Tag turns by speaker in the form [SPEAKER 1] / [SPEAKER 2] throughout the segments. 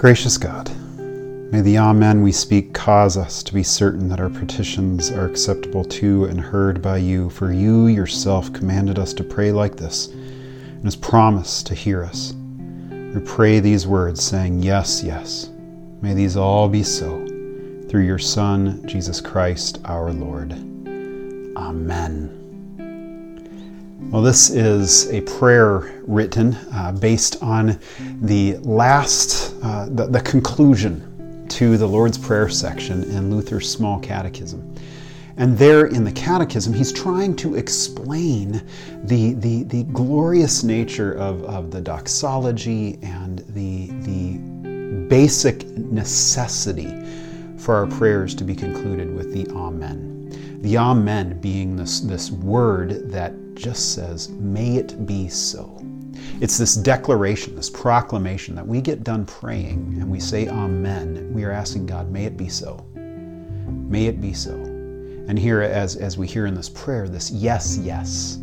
[SPEAKER 1] Gracious God, may the Amen we speak cause us to be certain that our petitions are acceptable to and heard by you, for you yourself commanded us to pray like this and has promised to hear us. We pray these words, saying, Yes, yes. May these all be so. Through your Son, Jesus Christ our Lord. Amen. Well, this is a prayer written uh, based on the last, uh, the, the conclusion to the Lord's Prayer section in Luther's Small Catechism. And there in the Catechism, he's trying to explain the, the, the glorious nature of, of the doxology and the, the basic necessity for our prayers to be concluded with the Amen. The Amen being this, this word that just says, May it be so. It's this declaration, this proclamation that we get done praying and we say Amen. We are asking God, May it be so. May it be so. And here, as, as we hear in this prayer, this yes, yes,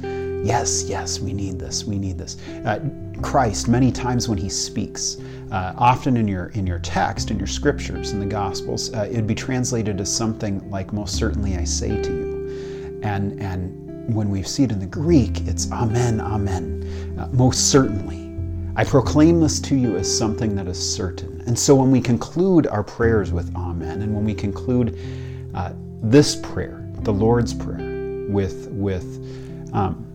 [SPEAKER 1] yes, yes, we need this, we need this. Uh, Christ, many times when he speaks, uh, often in your in your text, in your scriptures, in the Gospels, uh, it'd be translated as something like "Most certainly I say to you," and and when we see it in the Greek, it's Amen, Amen. Uh, most certainly. I proclaim this to you as something that is certain. And so when we conclude our prayers with Amen, and when we conclude uh, this prayer, the Lord's Prayer, with, with um,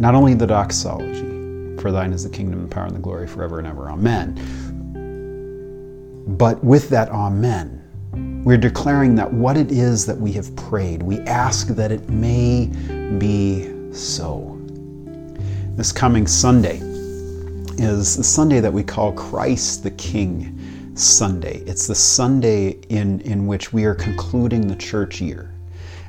[SPEAKER 1] not only the doxology, for thine is the kingdom, the power, and the glory forever and ever, Amen, but with that Amen, we're declaring that what it is that we have prayed, we ask that it may be so. This coming Sunday is the Sunday that we call Christ the King Sunday. It's the Sunday in, in which we are concluding the church year.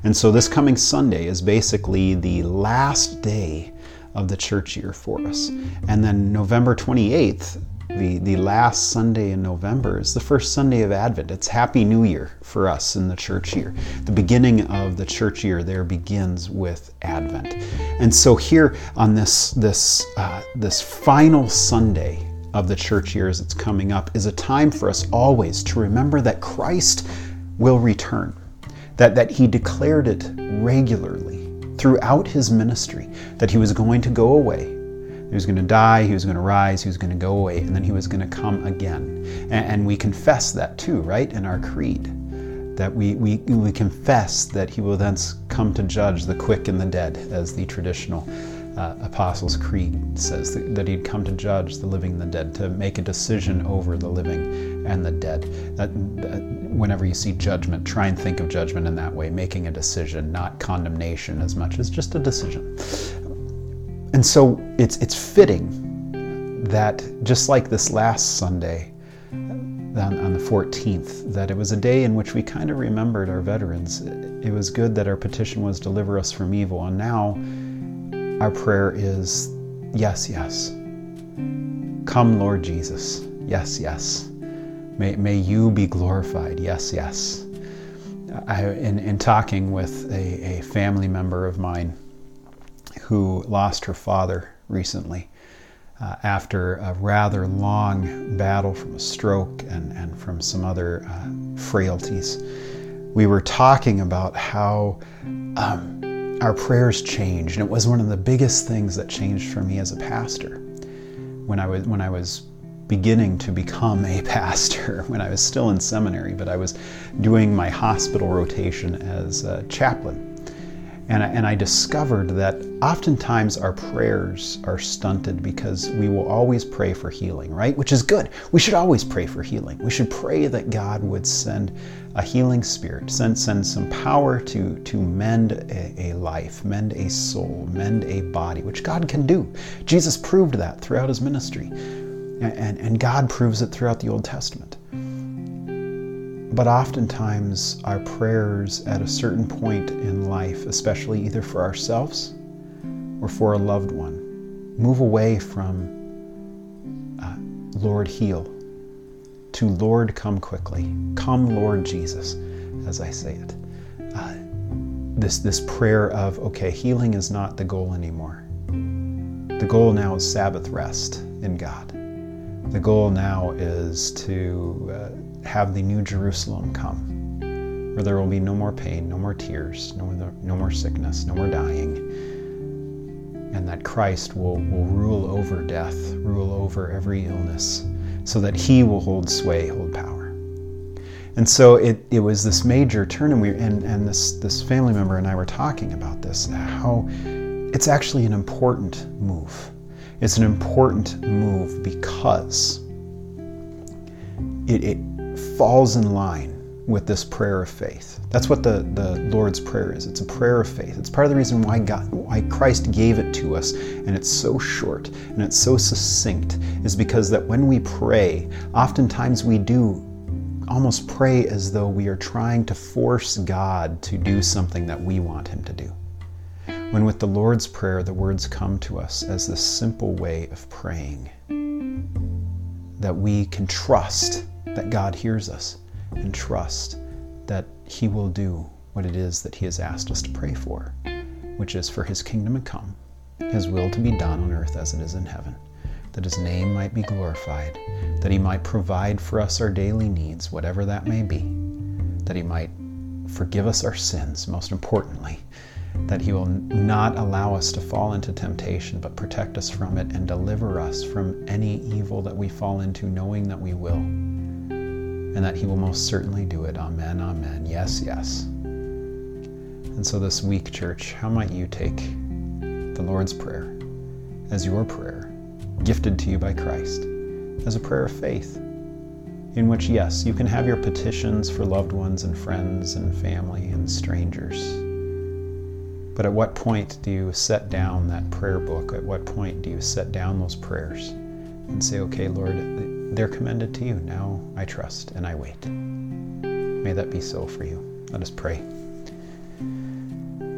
[SPEAKER 1] And so this coming Sunday is basically the last day of the church year for us. And then November 28th the, the last Sunday in November is the first Sunday of Advent. It's Happy New Year for us in the church year. The beginning of the church year there begins with Advent. And so here on this, this, uh, this final Sunday of the church year as it's coming up is a time for us always to remember that Christ will return, that, that he declared it regularly throughout his ministry, that he was going to go away he was going to die, he was going to rise, he was going to go away, and then he was going to come again. And, and we confess that too, right, in our creed. That we, we, we confess that he will then come to judge the quick and the dead, as the traditional uh, Apostles' Creed says, that, that, he'd come to judge the living and the dead, to make a decision over the living and the dead. That, that, whenever you see judgment, try and think of judgment in that way, making a decision, not condemnation as much as just a decision. And so it's, it's fitting that just like this last Sunday on, on the 14th, that it was a day in which we kind of remembered our veterans. It was good that our petition was deliver us from evil. And now our prayer is yes, yes. Come, Lord Jesus. Yes, yes. May, may you be glorified. Yes, yes. I, in, in talking with a, a family member of mine, who lost her father recently uh, after a rather long battle from a stroke and, and from some other uh, frailties. We were talking about how um, our prayers changed, and it was one of the biggest things that changed for me as a pastor. When I was when I was beginning to become a pastor, when I was still in seminary, but I was doing my hospital rotation as a chaplain And I, and I discovered that oftentimes our prayers are stunted because we will always pray for healing, right? Which is good. We should always pray for healing. We should pray that God would send a healing spirit, send, send some power to, to mend a, a life, mend a soul, mend a body, which God can do. Jesus proved that throughout his ministry. And, and God proves it throughout the Old Testament. But oftentimes, our prayers at a certain point in life, especially either for ourselves or for a loved one, move away from uh, Lord, heal to Lord, come quickly. Come, Lord Jesus, as I say it. Uh, this, this prayer of, okay, healing is not the goal anymore. The goal now is Sabbath rest in God. The goal now is to uh, have the new Jerusalem come, where there will be no more pain, no more tears, no more, no more sickness, no more dying, and that Christ will, will rule over death, rule over every illness, so that He will hold sway, hold power. And so it, it was this major turn, and, we, and, and this, this family member and I were talking about this, how it's actually an important move. It's an important move because it, it falls in line with this prayer of faith. That's what the, the Lord's Prayer is. It's a prayer of faith. It's part of the reason why God, why Christ gave it to us, and it's so short and it's so succinct, is because that when we pray, oftentimes we do almost pray as though we are trying to force God to do something that we want Him to do. When with the Lord's Prayer, the words come to us as this simple way of praying that we can trust that God hears us and trust that He will do what it is that He has asked us to pray for, which is for His kingdom to come, His will to be done on earth as it is in heaven, that His name might be glorified, that He might provide for us our daily needs, whatever that may be, that He might forgive us our sins, most importantly, that He will not allow us to fall into temptation, but protect us from it and deliver us from any evil that we fall into, knowing that we will and that He will most certainly do it. Amen, amen. Yes, yes. And so this week, church, how might you take the Lord's Prayer as your prayer, gifted to you by Christ, as a prayer of faith, in which, yes, you can have your petitions for loved ones and friends and family and strangers. But at what point do you set down that prayer book? At what point do you set down those prayers and say, okay, Lord, they're commended to you. Now I trust and I wait. May that be so for you. Let us pray.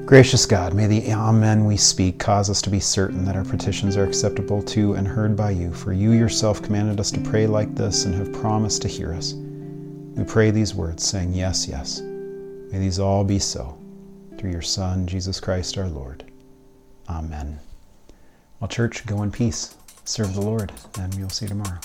[SPEAKER 1] Gracious God, may the Amen we speak cause us to be certain that our petitions are acceptable to and heard by you, for you yourself commanded us to pray like this and have promised to hear us. We pray these words, saying, Yes, yes. May these all be so. Through your Son, Jesus Christ our Lord. Amen. Well, church, go in peace. Serve the Lord, and we'll see you tomorrow.